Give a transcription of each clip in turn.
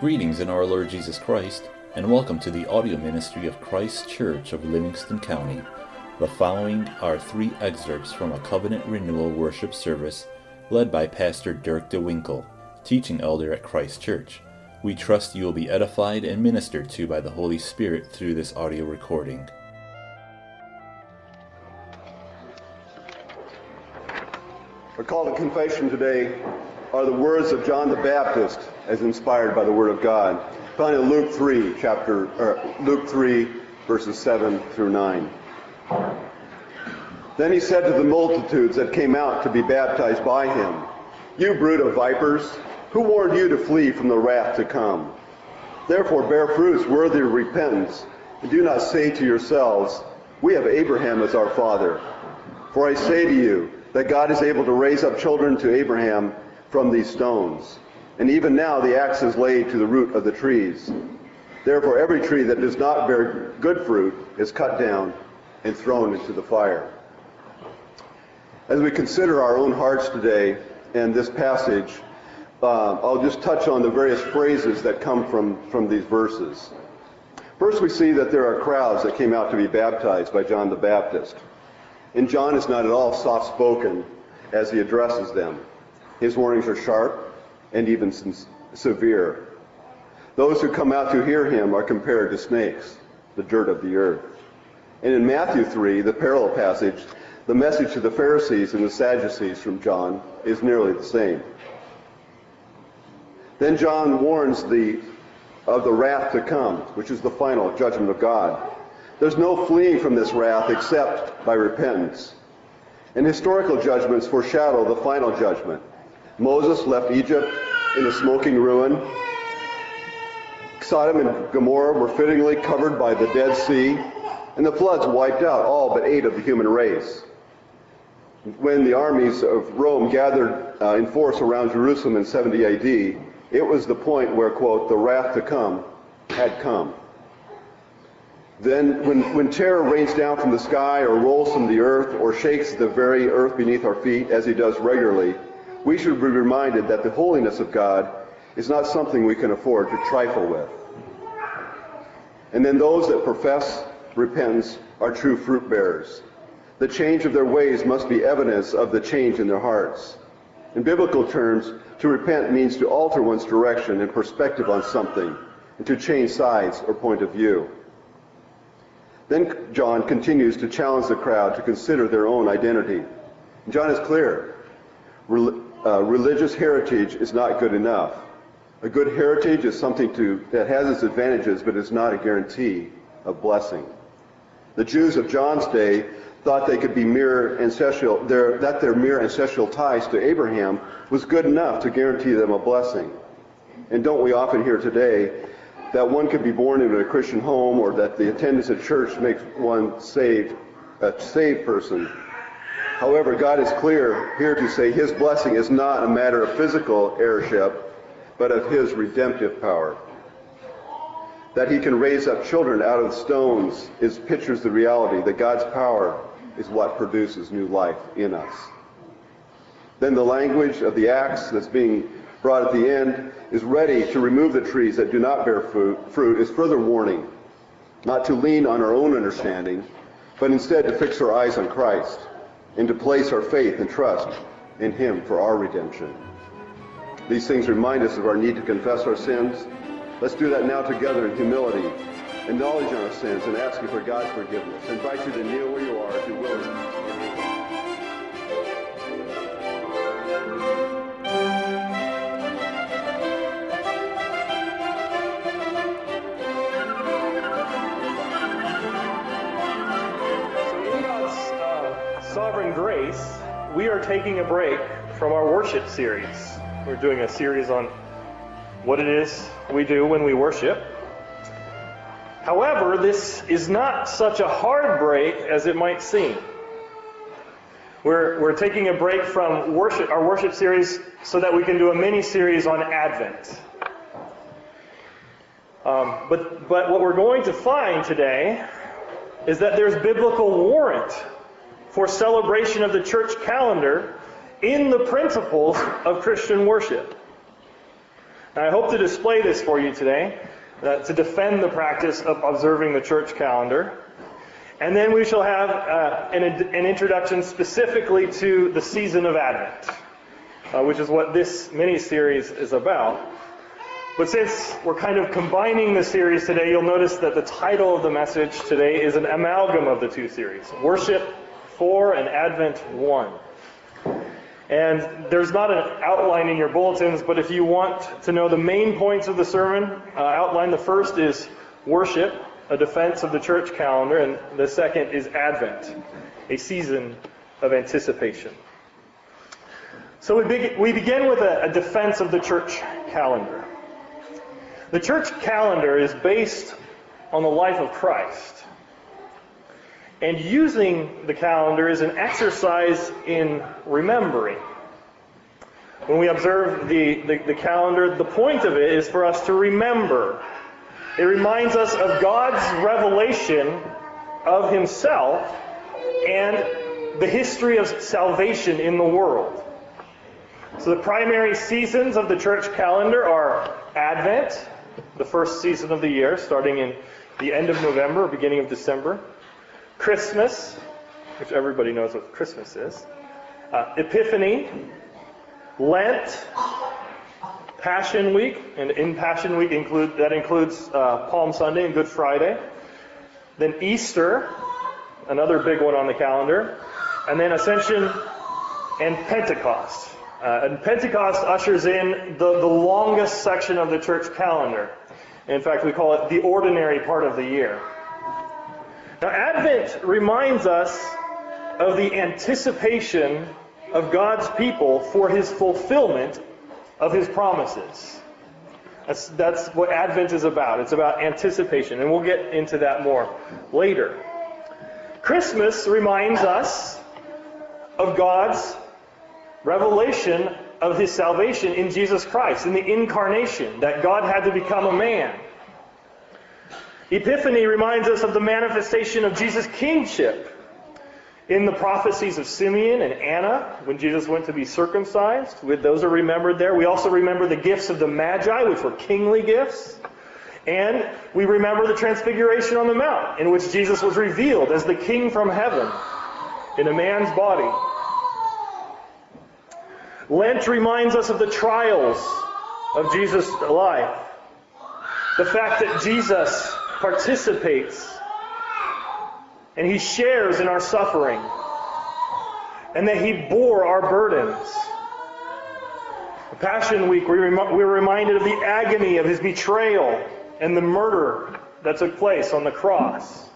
Greetings in our Lord Jesus Christ, and welcome to the audio ministry of Christ Church of Livingston County. The following are three excerpts from a covenant renewal worship service led by Pastor Dirk DeWinkle, teaching elder at Christ Church. We trust you will be edified and ministered to by the Holy Spirit through this audio recording. Our call to confession today are the words of John the Baptist as inspired by the Word of God. Found in Luke 3, chapter, or Luke 3, verses 7 through 9. Then he said to the multitudes that came out to be baptized by him, You brood of vipers, who warned you to flee from the wrath to come? Therefore bear fruits worthy of repentance, and do not say to yourselves, We have Abraham as our father. For I say to you, that God is able to raise up children to Abraham from these stones. And even now the axe is laid to the root of the trees. Therefore every tree that does not bear good fruit is cut down and thrown into the fire. As we consider our own hearts today and this passage, uh, I'll just touch on the various phrases that come from, from these verses. First, we see that there are crowds that came out to be baptized by John the Baptist. And John is not at all soft spoken as he addresses them. His warnings are sharp and even severe. Those who come out to hear him are compared to snakes, the dirt of the earth. And in Matthew 3, the parallel passage, the message to the Pharisees and the Sadducees from John is nearly the same. Then John warns the, of the wrath to come, which is the final judgment of God. There's no fleeing from this wrath except by repentance. And historical judgments foreshadow the final judgment. Moses left Egypt in a smoking ruin. Sodom and Gomorrah were fittingly covered by the Dead Sea, and the floods wiped out all but eight of the human race. When the armies of Rome gathered uh, in force around Jerusalem in 70 AD, it was the point where, quote, the wrath to come had come. Then, when, when terror rains down from the sky or rolls from the earth or shakes the very earth beneath our feet, as he does regularly, we should be reminded that the holiness of God is not something we can afford to trifle with. And then those that profess repentance are true fruit bearers. The change of their ways must be evidence of the change in their hearts. In biblical terms, to repent means to alter one's direction and perspective on something, and to change sides or point of view. Then John continues to challenge the crowd to consider their own identity. John is clear. Uh, religious heritage is not good enough. A good heritage is something to, that has its advantages, but is not a guarantee of blessing. The Jews of John's day thought they could be mere ancestral, their, that their mere ancestral ties to Abraham was good enough to guarantee them a blessing. And don't we often hear today that one could be born into a Christian home or that the attendance at church makes one saved, a saved person. However, God is clear here to say his blessing is not a matter of physical heirship, but of his redemptive power. That he can raise up children out of stones is pictures the reality that God's power is what produces new life in us. Then the language of the axe that's being brought at the end is ready to remove the trees that do not bear fruit is further warning not to lean on our own understanding, but instead to fix our eyes on Christ and to place our faith and trust in him for our redemption. These things remind us of our need to confess our sins. Let's do that now together in humility, acknowledging our sins and asking for God's forgiveness. I invite you to kneel where you are if you will. Taking a break from our worship series. We're doing a series on what it is we do when we worship. However, this is not such a hard break as it might seem. We're, we're taking a break from worship, our worship series so that we can do a mini series on Advent. Um, but, but what we're going to find today is that there's biblical warrant for celebration of the church calendar in the principles of Christian worship. And I hope to display this for you today uh, to defend the practice of observing the church calendar. And then we shall have uh, an, an, introduction specifically to the season of Advent, uh, which is what this mini series is about. But since we're kind of combining the series today, you'll notice that the title of the message today is an amalgam of the two series Worship 4 and Advent 1. And there's not an outline in your bulletins, but if you want to know the main points of the sermon, uh, outline the first is worship, a defense of the church calendar, and the second is Advent, a season of anticipation. So we, be- we begin with a, a defense of the church calendar. The church calendar is based on the life of Christ. And using the calendar is an exercise in remembering. When we observe the, the, the, calendar, the point of it is for us to remember it reminds us of God's revelation of Himself and the history of salvation in the world. So the primary seasons of the church calendar are Advent, the first season of the year, starting in the end of November, beginning of December. Christmas, which everybody knows what Christmas is. Uh, Epiphany, Lent, Passion Week, and in Passion Week include that includes uh, Palm Sunday and Good Friday. Then Easter, another big one on the calendar, and then Ascension and Pentecost. Uh, and Pentecost ushers in the, the longest section of the church calendar. In fact, we call it the ordinary part of the year. Now, Advent reminds us of the anticipation of God's people for his fulfillment of his promises. That's, that's what Advent is about. It's about anticipation, and we'll get into that more later. Christmas reminds us of God's revelation of his salvation in Jesus Christ, in the incarnation, that God had to become a man. Epiphany reminds us of the manifestation of Jesus' kingship in the prophecies of Simeon and Anna, when Jesus went to be circumcised, those are remembered there. We also remember the gifts of the Magi, which were kingly gifts. And we remember the transfiguration on the Mount, in which Jesus was revealed as the King from heaven in a man's body. Lent reminds us of the trials of Jesus' life. The fact that Jesus participates and he shares in our suffering, and that he bore our burdens. Passion Week, we we're reminded of the agony of his betrayal and the murder that took place on the cross.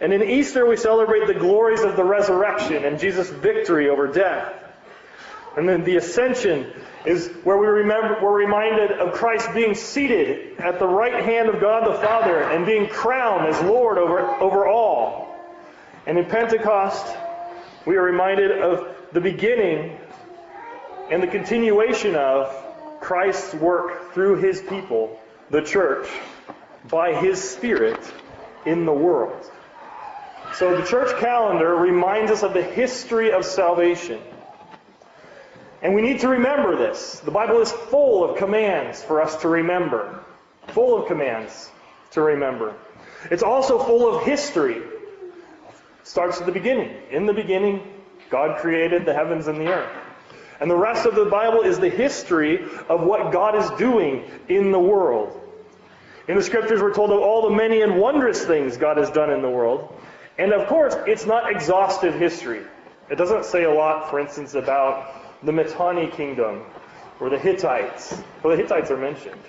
And in Easter, we celebrate the glories of the resurrection and Jesus' victory over death. And then the ascension is where we remember, we're reminded of Christ being seated at the right hand of God the Father and being crowned as Lord over, over all. And in Pentecost, we are reminded of the beginning and the continuation of Christ's work through his people, the church, by his Spirit in the world. So the church calendar reminds us of the history of salvation. And we need to remember this. The Bible is full of commands for us to remember. Full of commands to remember. It's also full of history. It starts at the beginning. In the beginning, God created the heavens and the earth. And the rest of the Bible is the history of what God is doing in the world. In the scriptures, we're told of all the many and wondrous things God has done in the world. And of course, it's not exhaustive history. It doesn't say a lot, for instance, about the Mitanni kingdom, or the Hittites. Well, the Hittites are mentioned.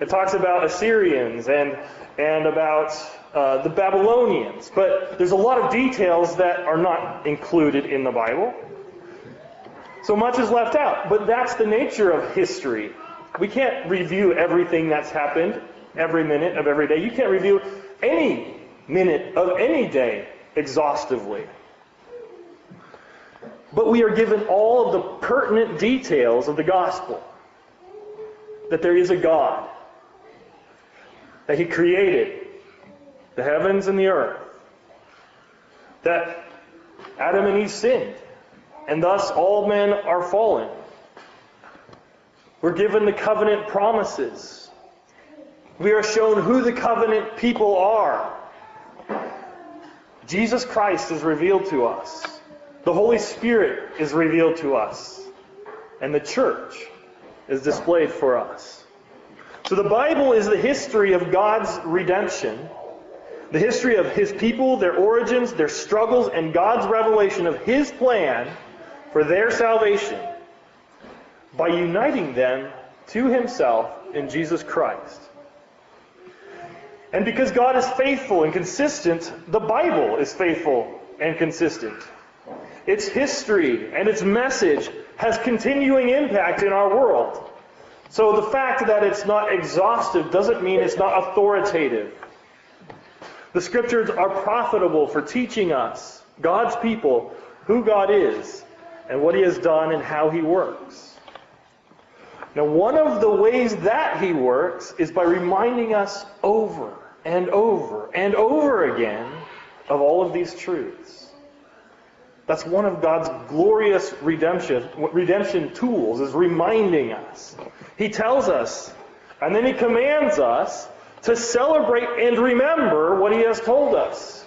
It talks about Assyrians and, and about uh, the Babylonians. But there's a lot of details that are not included in the Bible. So much is left out. But that's the nature of history. We can't review everything that's happened every minute of every day. You can't review any minute of any day exhaustively. But we are given all of the pertinent details of the gospel that there is a God, that He created the heavens and the earth, that Adam and Eve sinned, and thus all men are fallen. We're given the covenant promises. We are shown who the covenant people are. Jesus Christ is revealed to us. The Holy Spirit is revealed to us. And the church is displayed for us. So the Bible is the history of God's redemption, the history of His people, their origins, their struggles, and God's revelation of His plan for their salvation by uniting them to Himself in Jesus Christ. And because God is faithful and consistent, the Bible is faithful and consistent. Its history and its message has continuing impact in our world. So the fact that it's not exhaustive doesn't mean it's not authoritative. The scriptures are profitable for teaching us, God's people, who God is and what he has done and how he works. Now, one of the ways that he works is by reminding us over and over and over again of all of these truths. That's one of God's glorious redemption redemption tools is reminding us. He tells us and then he commands us to celebrate and remember what he has told us.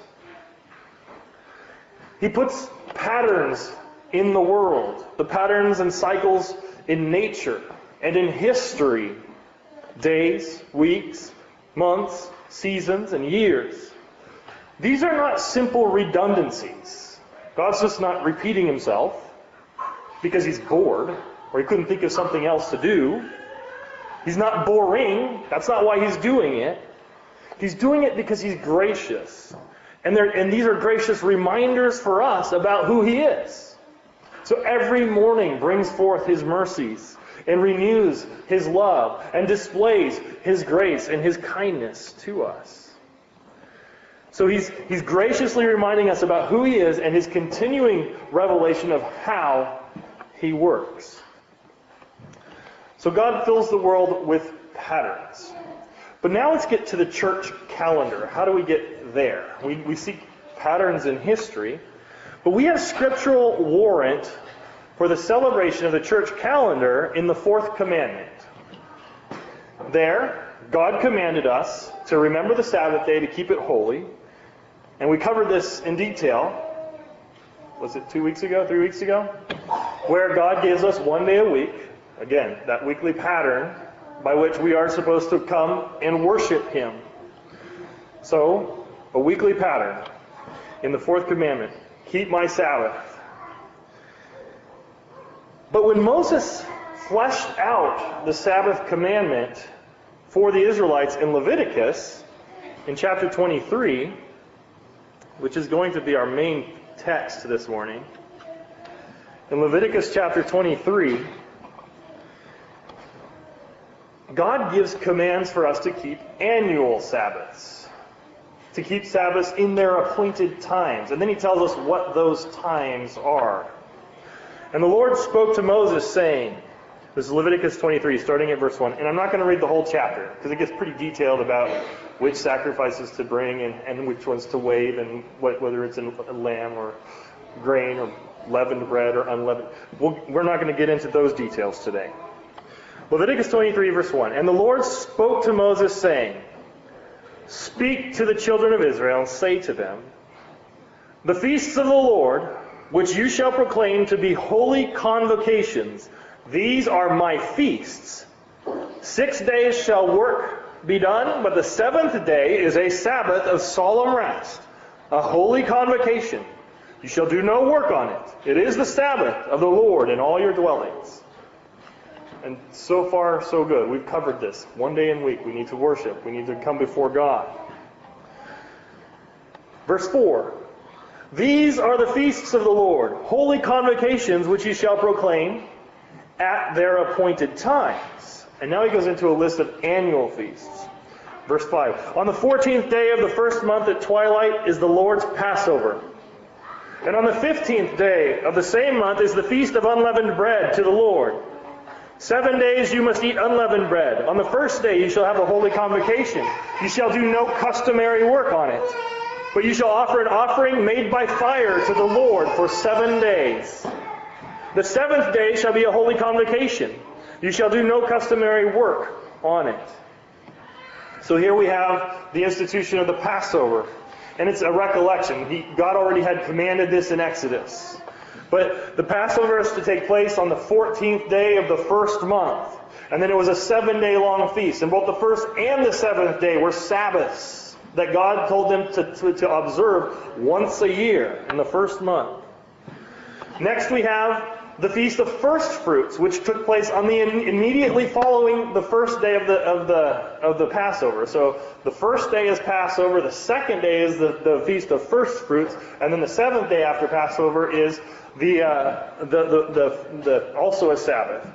He puts patterns in the world, the patterns and cycles in nature and in history, days, weeks, months, seasons, and years. These are not simple redundancies. God's just not repeating himself because he's bored or he couldn't think of something else to do. He's not boring. That's not why he's doing it. He's doing it because he's gracious. And, and these are gracious reminders for us about who he is. So every morning brings forth his mercies and renews his love and displays his grace and his kindness to us. So he's, he's graciously reminding us about who he is and his continuing revelation of how he works. So God fills the world with patterns. But now let's get to the church calendar. How do we get there? We, we see patterns in history, but we have scriptural warrant for the celebration of the church calendar in the fourth commandment. There, God commanded us to remember the Sabbath day to keep it holy. And we covered this in detail. Was it two weeks ago, three weeks ago? Where God gives us one day a week. Again, that weekly pattern by which we are supposed to come and worship Him. So, a weekly pattern in the fourth commandment keep my Sabbath. But when Moses fleshed out the Sabbath commandment for the Israelites in Leviticus, in chapter 23, which is going to be our main text this morning, in Leviticus chapter 23, God gives commands for us to keep annual Sabbaths, to keep Sabbaths in their appointed times. And then he tells us what those times are. And the Lord spoke to Moses, saying, this is Leviticus 23, starting at verse 1. And I'm not going to read the whole chapter, because it gets pretty detailed about which sacrifices to bring and, and which ones to wave, and what, whether it's a lamb or grain or leavened bread or unleavened. we we are not going to get into those details today. Leviticus 23, verse 1. And the Lord spoke to Moses, saying, Speak to the children of Israel, and say to them, The feasts of the Lord, which you shall proclaim to be holy convocations, these are my feasts. Six days shall work be done, but the seventh day is a Sabbath of solemn rest, a holy convocation. You shall do no work on it. It is the Sabbath of the Lord in all your dwellings. And so far, so good. We've covered this. One day in week, we need to worship. We need to come before God. Verse 4 These are the feasts of the Lord, holy convocations which ye shall proclaim at their appointed times. And now he goes into a list of annual feasts. Verse 5 On the 14th day of the first month at twilight is the Lord's Passover. And on the 15th day of the same month is the feast of unleavened bread to the Lord. Seven days you must eat unleavened bread. On the first day you shall have a holy convocation. You shall do no customary work on it. But you shall offer an offering made by fire to the Lord for seven days. The seventh day shall be a holy convocation. You shall do no customary work on it. So here we have the institution of the Passover. And it's a recollection. He, God already had commanded this in Exodus. But the Passover is to take place on the 14th day of the first month. And then it was a seven day long feast. And both the first and the seventh day were Sabbaths that God told them to, to, to observe once a year in the first month. Next we have the Feast of First Fruits, which took place on the immediately following the first day of the of the of the Passover. So the first day is Passover, the second day is the, the Feast of First Fruits, and then the seventh day after Passover is the uh, the, the, the the also a Sabbath.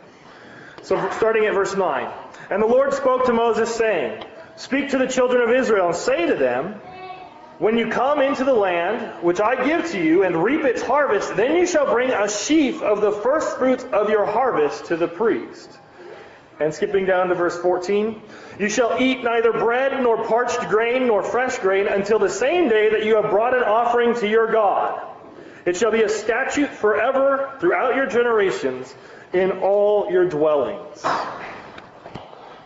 So starting at verse nine, and the Lord spoke to Moses, saying, "Speak to the children of Israel and say to them." When you come into the land which I give to you and reap its harvest, then you shall bring a sheaf of the first fruits of your harvest to the priest. And skipping down to verse 14, you shall eat neither bread nor parched grain nor fresh grain until the same day that you have brought an offering to your God. It shall be a statute forever throughout your generations in all your dwellings.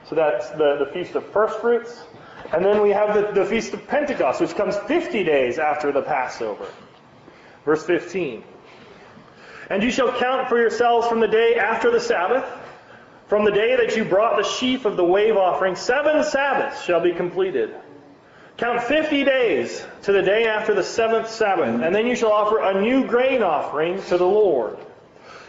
So that's the, the Feast of First Fruits. And then we have the, the Feast of Pentecost, which comes 50 days after the Passover. Verse 15. And you shall count for yourselves from the day after the Sabbath, from the day that you brought the sheaf of the wave offering, seven Sabbaths shall be completed. Count 50 days to the day after the seventh Sabbath, and then you shall offer a new grain offering to the Lord.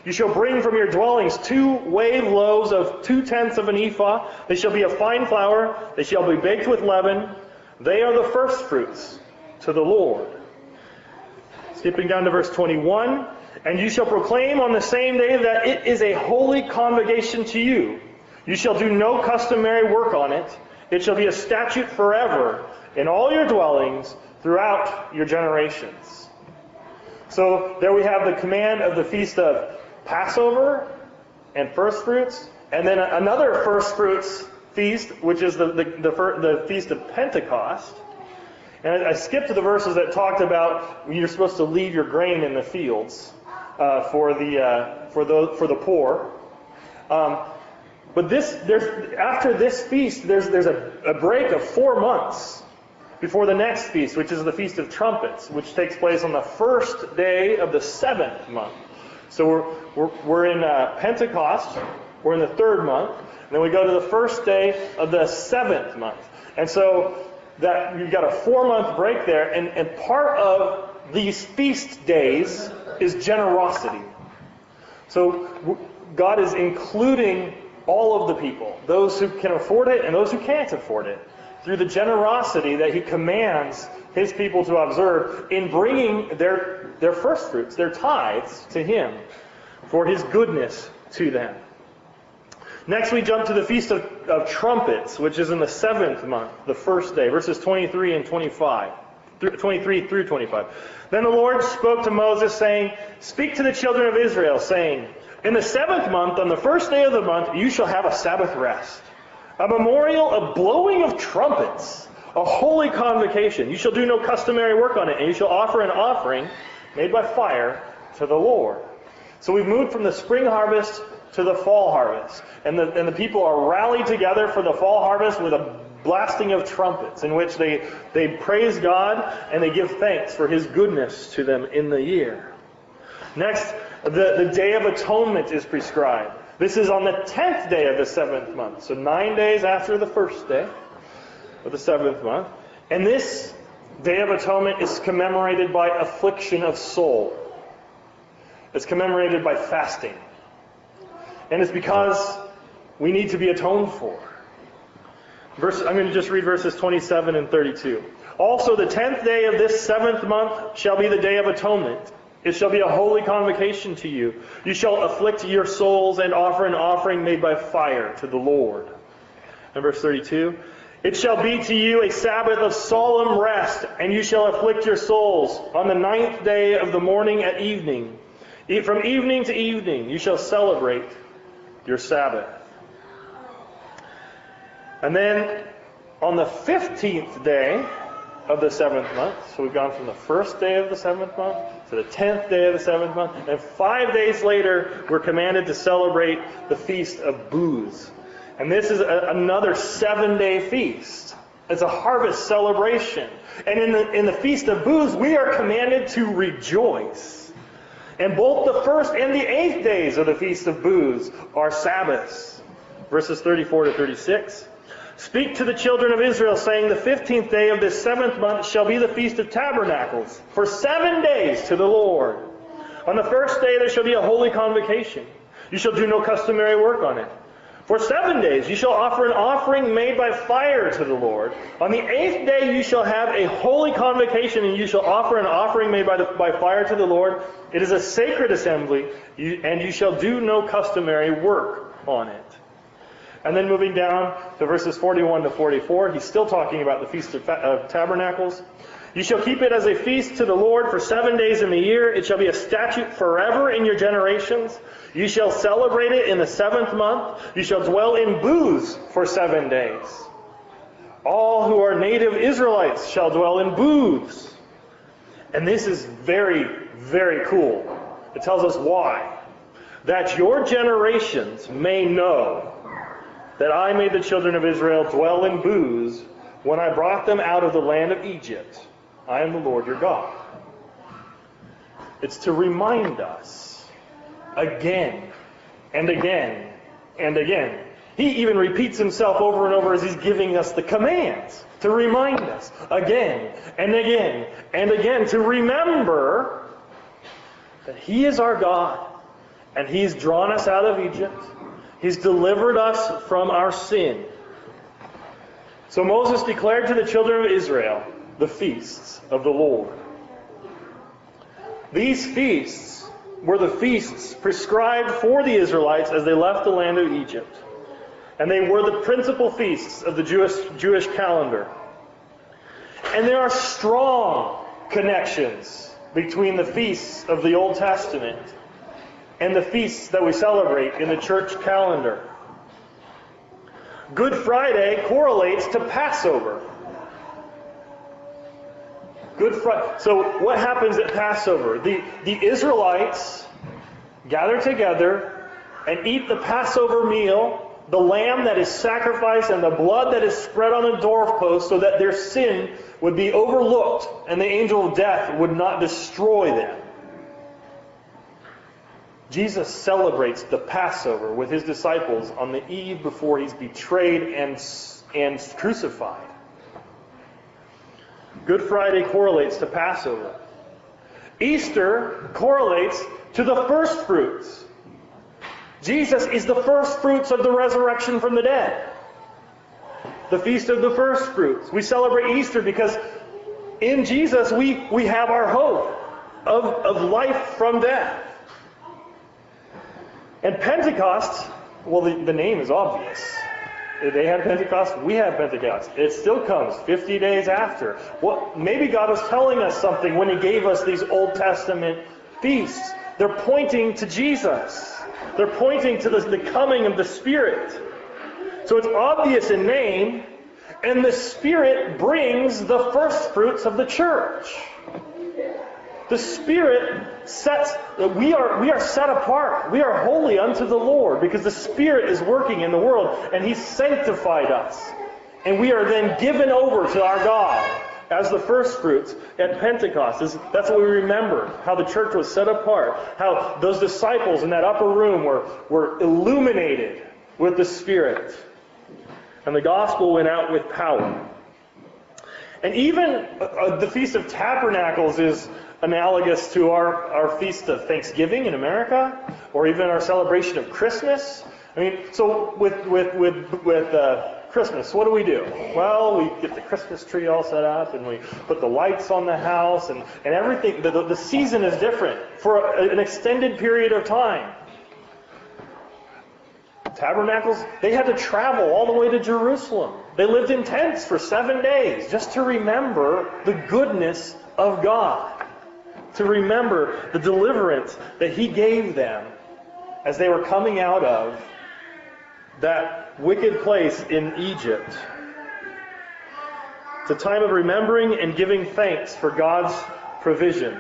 You shall bring from your dwellings two wave loaves of two tenths of an ephah. They shall be of fine flour. They shall be baked with leaven. They are the first fruits to the Lord. Skipping down to verse 21. And you shall proclaim on the same day that it is a holy convocation to you. You shall do no customary work on it. It shall be a statute forever in all your dwellings throughout your generations. So there we have the command of the feast of Passover and first fruits, and then another first fruits feast, which is the, the, the, the feast of Pentecost. And I skipped to the verses that talked about you're supposed to leave your grain in the fields uh, for the uh, for the for the poor. Um, but this there's after this feast there's there's a, a break of four months before the next feast, which is the feast of trumpets, which takes place on the first day of the seventh month. So we're, we're, we're in uh, Pentecost, we're in the third month, and then we go to the first day of the seventh month. And so that you've got a four month break there, and, and part of these feast days is generosity. So God is including all of the people, those who can afford it and those who can't afford it, through the generosity that He commands His people to observe in bringing their their first fruits, their tithes, to him for his goodness to them. Next, we jump to the Feast of, of, Trumpets, which is in the seventh month, the first day, verses 23 and 25. 23 through 25. Then the Lord spoke to Moses, saying, Speak to the children of Israel, saying, In the seventh month, on the first day of the month, you shall have a Sabbath rest, a memorial of blowing of trumpets, a holy convocation. You shall do no customary work on it, and you shall offer an offering made by fire to the Lord. So we've moved from the spring harvest to the fall harvest. And the, and the people are rallied together for the fall harvest with a blasting of trumpets in which they, they praise God and they give thanks for his goodness to them in the year. Next, the, the Day of Atonement is prescribed. This is on the 10th day of the seventh month, so nine days after the first day of the seventh month. And this Day of Atonement is commemorated by affliction of soul. It's commemorated by fasting. And it's because we need to be atoned for. Verse, I'm going to just read verses 27 and 32. Also, the tenth day of this seventh month shall be the day of atonement. It shall be a holy convocation to you. You shall afflict your souls and offer an offering made by fire to the Lord. And verse 32 it shall be to you a Sabbath of solemn rest, and you shall afflict your souls on the ninth day of the morning at evening. From evening to evening you shall celebrate your Sabbath. And then on the fifteenth day of the seventh month. So we've gone from the first day of the seventh month to the tenth day of the seventh month. And five days later, we're commanded to celebrate the Feast of Booths. And this is a, another seven day feast. It's a harvest celebration. And in the, in the Feast of Booths, we are commanded to rejoice. And both the first and the eighth days of the Feast of Booths are Sabbaths. Verses 34 to 36. Speak to the children of Israel, saying, The fifteenth day of this seventh month shall be the Feast of Tabernacles, for seven days to the Lord. On the first day there shall be a holy convocation. You shall do no customary work on it. For seven days you shall offer an offering made by fire to the Lord. On the eighth day you shall have a holy convocation, and you shall offer an offering made by, the, by fire to the Lord. It is a sacred assembly, you, and you shall do no customary work on it. And then moving down to verses 41 to 44, he's still talking about the Feast of, of Tabernacles. You shall keep it as a feast to the Lord for seven days in the year. It shall be a statute forever in your generations. You shall celebrate it in the seventh month. You shall dwell in booths for seven days. All who are native Israelites shall dwell in booths. And this is very, very cool. It tells us why. That your generations may know that I made the children of Israel dwell in booths when I brought them out of the land of Egypt. I am the Lord your God. It's to remind us again and again and again. He even repeats himself over and over as he's giving us the commands to remind us again and again and again to remember that he is our God and he's drawn us out of Egypt. He's delivered us from our sin. So Moses declared to the children of Israel the feasts of the Lord. These feasts were the feasts prescribed for the Israelites as they left the land of Egypt. And they were the principal feasts of the Jewish, Jewish calendar. And there are strong connections between the feasts of the Old Testament and the feasts that we celebrate in the church calendar. Good Friday correlates to Passover. Good Friday. So what happens at Passover? The, the Israelites gather together and eat the Passover meal, the lamb that is sacrificed and the blood that is spread on the doorpost so that their sin would be overlooked and the angel of death would not destroy them. Jesus celebrates the Passover with his disciples on the eve before he's betrayed and, and crucified. Good Friday correlates to Passover. Easter correlates to the first fruits. Jesus is the first fruits of the resurrection from the dead. The feast of the first fruits. We celebrate Easter because in Jesus we, we have our hope of, of life from death. And Pentecost, well, the, the name is obvious. They had Pentecost, we have Pentecost. It still comes 50 days after. Well, maybe God was telling us something when He gave us these Old Testament feasts. They're pointing to Jesus. They're pointing to the, the coming of the Spirit. So it's obvious in name, and the Spirit brings the first fruits of the church. The Spirit sets we are we are set apart. We are holy unto the Lord because the Spirit is working in the world and He sanctified us. And we are then given over to our God as the first fruits at Pentecost. That's what we remember, how the church was set apart, how those disciples in that upper room were, were illuminated with the Spirit. And the gospel went out with power. And even uh, the Feast of Tabernacles is analogous to our, our feast of Thanksgiving in America, or even our celebration of Christmas. I mean, so with with with with uh, Christmas, what do we do? Well, we get the Christmas tree all set up, and we put the lights on the house, and and everything. The, the season is different for a, an extended period of time. Tabernacles, they had to travel all the way to Jerusalem. They lived in tents for seven days just to remember the goodness of God to remember the deliverance that he gave them as they were coming out of that wicked place in Egypt. It's a time of remembering and giving thanks for God's provision.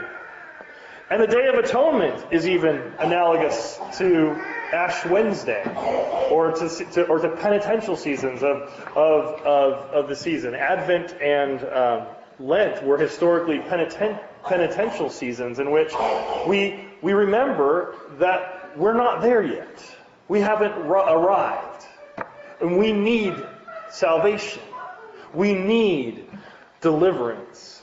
And the Day of Atonement is even analogous to Ash Wednesday or to, to or to penitential seasons of, of, of, of the season. Advent and um, Lent were historically penitent, penitential seasons in which we, we remember that we're not there yet. We haven't arrived. And we need salvation. We need deliverance.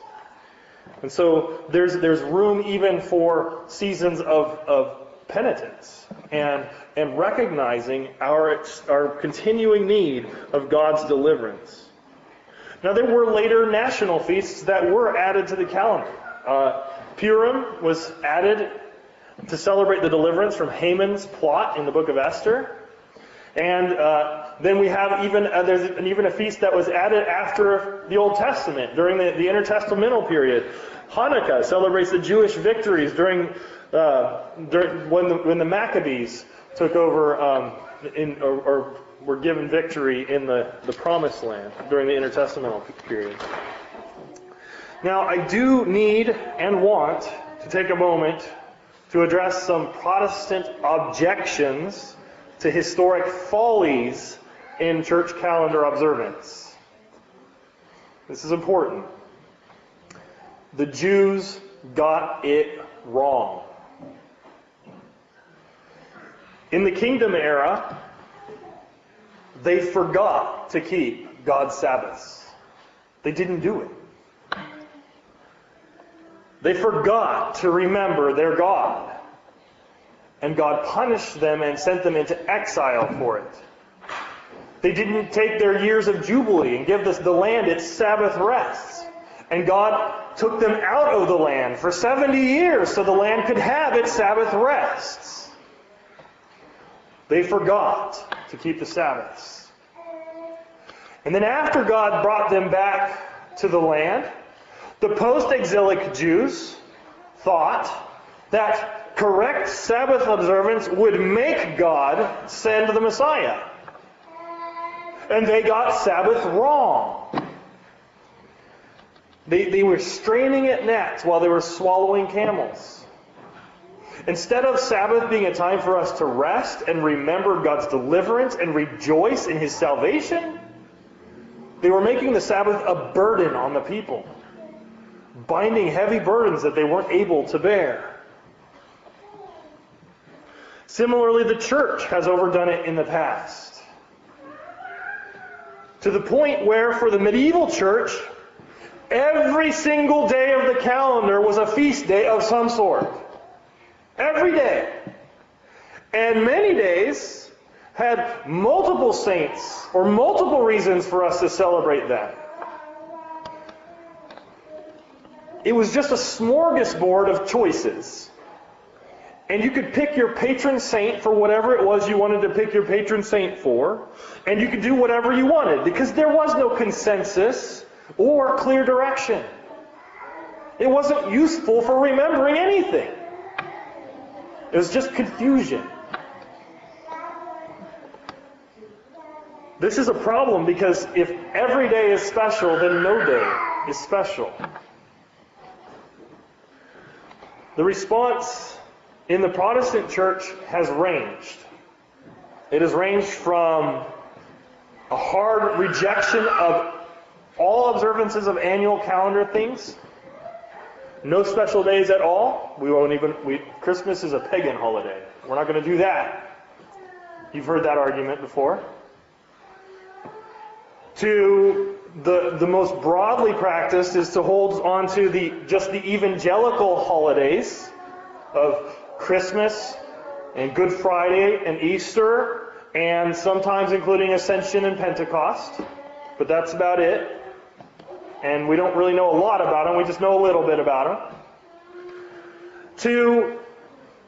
And so there's, there's room even for seasons of, of penitence and, and recognizing our, our continuing need of God's deliverance. Now, there were later national feasts that were added to the calendar. Uh, Purim was added to celebrate the deliverance from Haman's plot in the book of Esther. And uh, then we have even uh, there's an, even a feast that was added after the Old Testament during the, the intertestamental period. Hanukkah celebrates the Jewish victories during, uh, during when the when the Maccabees took over um, in, or, or, were given victory in the, the Promised Land during the intertestamental period. Now I do need and want to take a moment to address some Protestant objections to historic follies in church calendar observance. This is important. The Jews got it wrong. In the kingdom era, they forgot to keep God's Sabbaths. They didn't do it. They forgot to remember their God and God punished them and sent them into exile for it. They didn't take their years of jubilee and give this, the land its Sabbath rests. And God took them out of the land for 70 years so the land could have its Sabbath rests. They forgot to keep the Sabbaths. And then after God brought them back to the land, the post exilic Jews thought that correct Sabbath observance would make God send the Messiah. And they got Sabbath wrong. They, they were straining at gnats while they were swallowing camels. Instead of Sabbath being a time for us to rest and remember God's deliverance and rejoice in His salvation, they were making the Sabbath a burden on the people, binding heavy burdens that they weren't able to bear. Similarly, the church has overdone it in the past. To the point where, for the medieval church, every single day of the calendar was a feast day of some sort. Every day. And many days had multiple saints or multiple reasons for us to celebrate them. It was just a smorgasbord of choices. And you could pick your patron saint for whatever it was you wanted to pick your patron saint for. And you could do whatever you wanted because there was no consensus or clear direction. It wasn't useful for remembering anything. It was just confusion. This is a problem because if every day is special, then no day is special. The response in the Protestant church has ranged. It has ranged from a hard rejection of all observances of annual calendar things, no special days at all. We won't even. We, Christmas is a pagan holiday. We're not going to do that. You've heard that argument before. To the the most broadly practiced is to hold on to the just the evangelical holidays of Christmas and Good Friday and Easter, and sometimes including Ascension and Pentecost. But that's about it. And we don't really know a lot about them, we just know a little bit about them. To,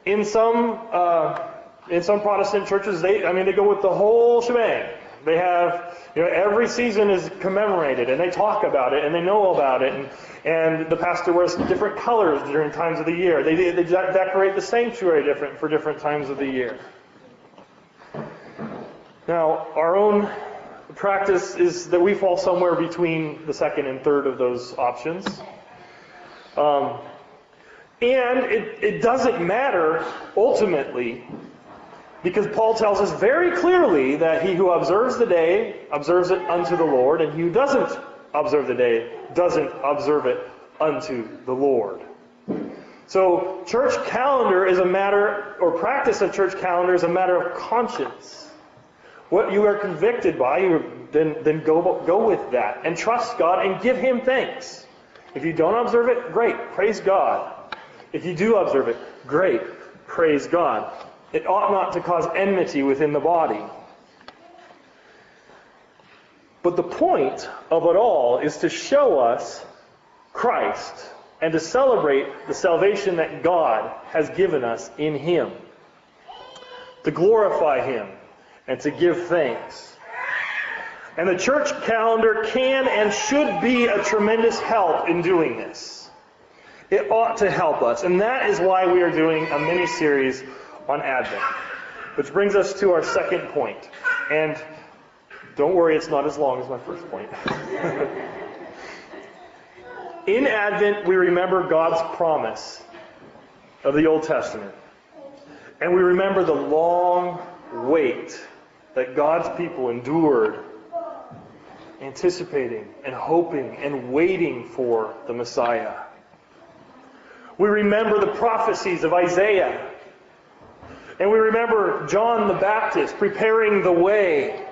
in some, uh, in some Protestant churches, they, I mean, they go with the whole shebang. They have, you know, every season is commemorated, and they talk about it, and they know about it, and, and the pastor wears different colors during times of the year. They, they decorate the sanctuary different for different times of the year. Now, our own practice is that we fall somewhere between the second and third of those options. Um, and it, it doesn't matter ultimately because Paul tells us very clearly that he who observes the day observes it unto the Lord, and he who doesn't observe the day doesn't observe it unto the Lord. So, church calendar is a matter, or practice of church calendar is a matter of conscience. What you are convicted by, then, then go, go with that and trust God and give Him thanks. If you don't observe it, great, praise God. If you do observe it, great, praise God. It ought not to cause enmity within the body. But the point of it all is to show us Christ and to celebrate the salvation that God has given us in Him, to glorify Him, and to give thanks. And the church calendar can and should be a tremendous help in doing this. It ought to help us, and that is why we are doing a mini series on Advent. Which brings us to our second point. And don't worry, it's not as long as my first point. In Advent, we remember God's promise of the Old Testament. And we remember the long wait that God's people endured, anticipating and hoping and waiting for the Messiah. We remember the prophecies of Isaiah. And we remember John the Baptist preparing the way.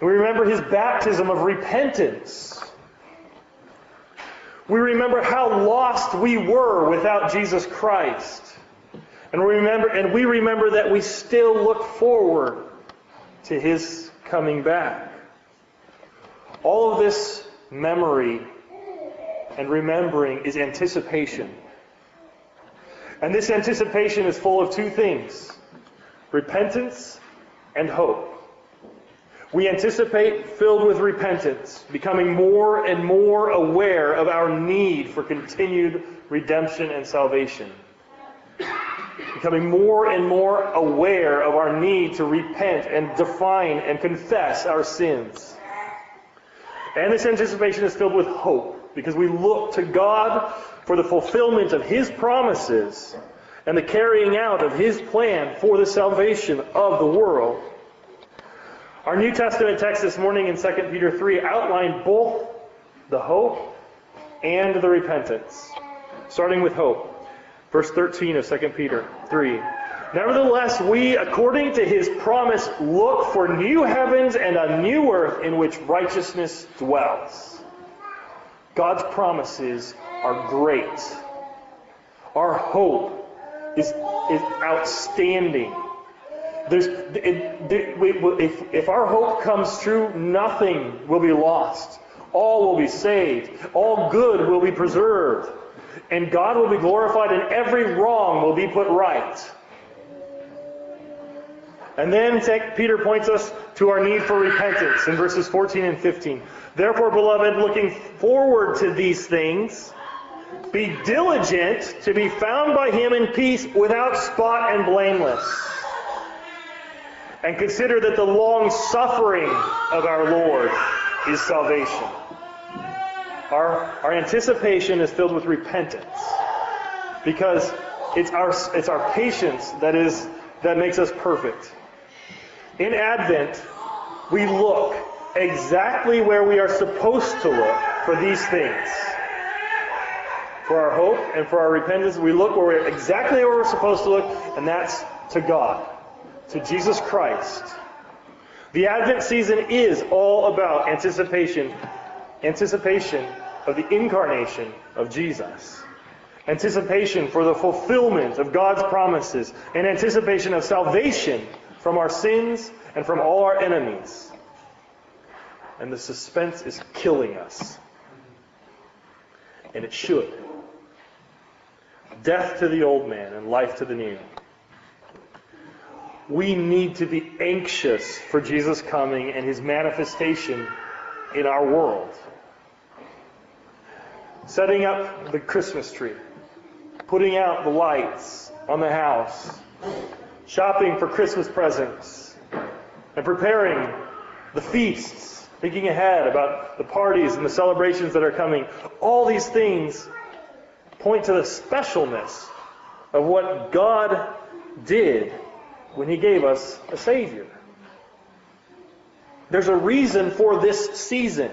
We remember his baptism of repentance. We remember how lost we were without Jesus Christ. And we remember and we remember that we still look forward to his coming back. All of this memory and remembering is anticipation. And this anticipation is full of two things repentance and hope. We anticipate filled with repentance, becoming more and more aware of our need for continued redemption and salvation. Becoming more and more aware of our need to repent and define and confess our sins. And this anticipation is filled with hope because we look to God for the fulfillment of His promises and the carrying out of His plan for the salvation of the world. Our New Testament text this morning in 2 Peter 3 outlined both the hope and the repentance. Starting with hope. Verse 13 of 2 Peter 3. Nevertheless, we, according to his promise, look for new heavens and a new earth in which righteousness dwells. God's promises are great. Our hope is, is outstanding. There's, it, if, if our hope comes true, nothing will be lost. All will be saved. All good will be preserved. And God will be glorified, and every wrong will be put right. And then Peter points us to our need for repentance in verses 14 and 15. Therefore, beloved, looking forward to these things, be diligent to be found by him in peace, without spot and blameless and consider that the long suffering of our Lord is salvation. Our, our anticipation is filled with repentance because it's our, it's our patience that, is, that makes us perfect. In Advent, we look exactly where we are supposed to look for these things. For our hope and for our repentance, we look where we're exactly where we're supposed to look, and that's to God to Jesus Christ. The Advent season is all about anticipation, anticipation of the incarnation of Jesus. Anticipation for the fulfillment of God's promises, and anticipation of salvation from our sins and from all our enemies. And the suspense is killing us. And it should. Death to the old man and life to the new we need to be anxious for Jesus coming and his manifestation in our world. Setting up the Christmas tree, putting out the lights on the house, shopping for Christmas presents, and preparing the feasts, thinking ahead about the parties and the celebrations that are coming. All these things point to the specialness of what God did when He gave us a Savior. There's a reason for this season.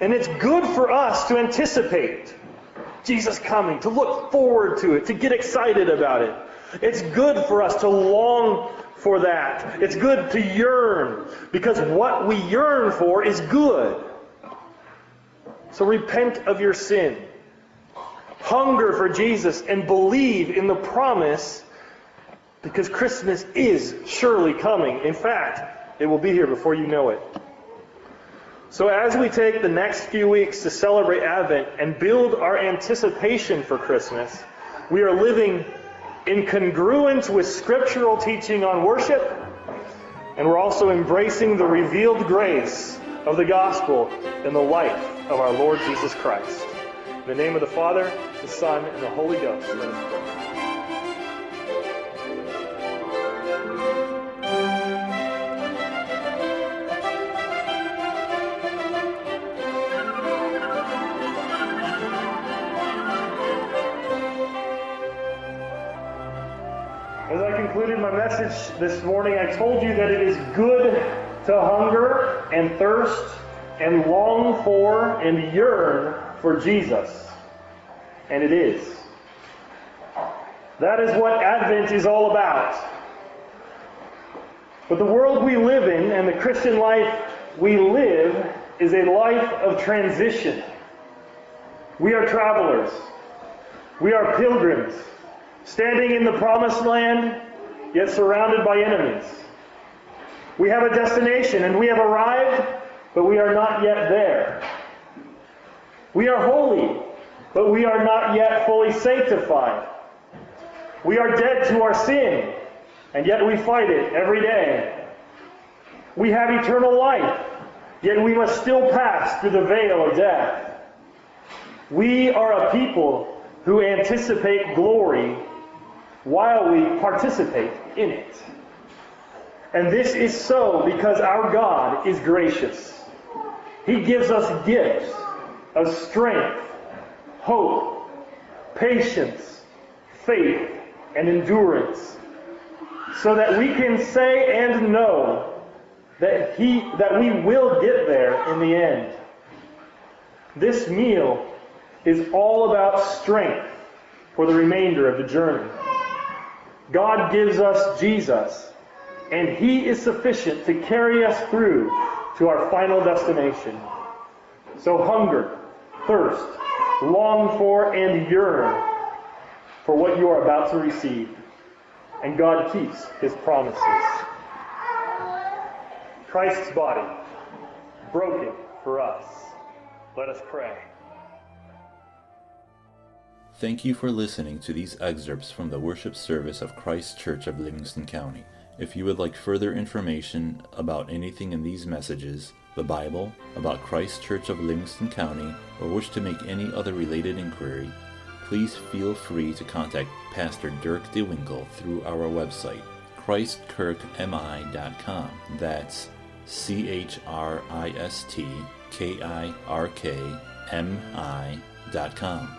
And it's good for us to anticipate Jesus coming, to look forward to it, to get excited about it. It's good for us to long for that. It's good to yearn because what we yearn for is good. So repent of your sin. Hunger for Jesus and believe in the promise because Christmas is surely coming. In fact, it will be here before you know it. So, as we take the next few weeks to celebrate Advent and build our anticipation for Christmas, we are living in congruence with scriptural teaching on worship, and we're also embracing the revealed grace of the gospel in the life of our Lord Jesus Christ. In the name of the Father, the Son, and the Holy Ghost, let us pray. My message this morning, I told you that it is good to hunger and thirst and long for and yearn for Jesus. And it is. That is what Advent is all about. But the world we live in and the Christian life we live is a life of transition. We are travelers. We are pilgrims standing in the promised land, yet surrounded by enemies. We have a destination and we have arrived, but we are not yet there. We are holy, but we are not yet fully sanctified. We are dead to our sin, and yet we fight it every day. We have eternal life, yet we must still pass through the veil of death. We are a people who anticipate glory while we participate in it. And this is so because our God is gracious. He gives us gifts of strength, hope, patience, faith, and endurance, so that we can say and know that he that we will get there in the end. This meal is all about strength for the remainder of the journey. God gives us Jesus, and He is sufficient to carry us through to our final destination. So hunger, thirst, long for, and yearn for what you are about to receive. And God keeps His promises. Christ's body, broken for us. Let us pray. Thank you for listening to these excerpts from the worship service of Christ Kirk of Livingston County. If you would like further information about anything in these messages, the Bible, about Christ Kirk of Livingston County, or wish to make any other related inquiry, please feel free to contact Pastor Dirk DeWinkle through our website, christkirkmi.com. That's C H R I S T K I R K M I dot com.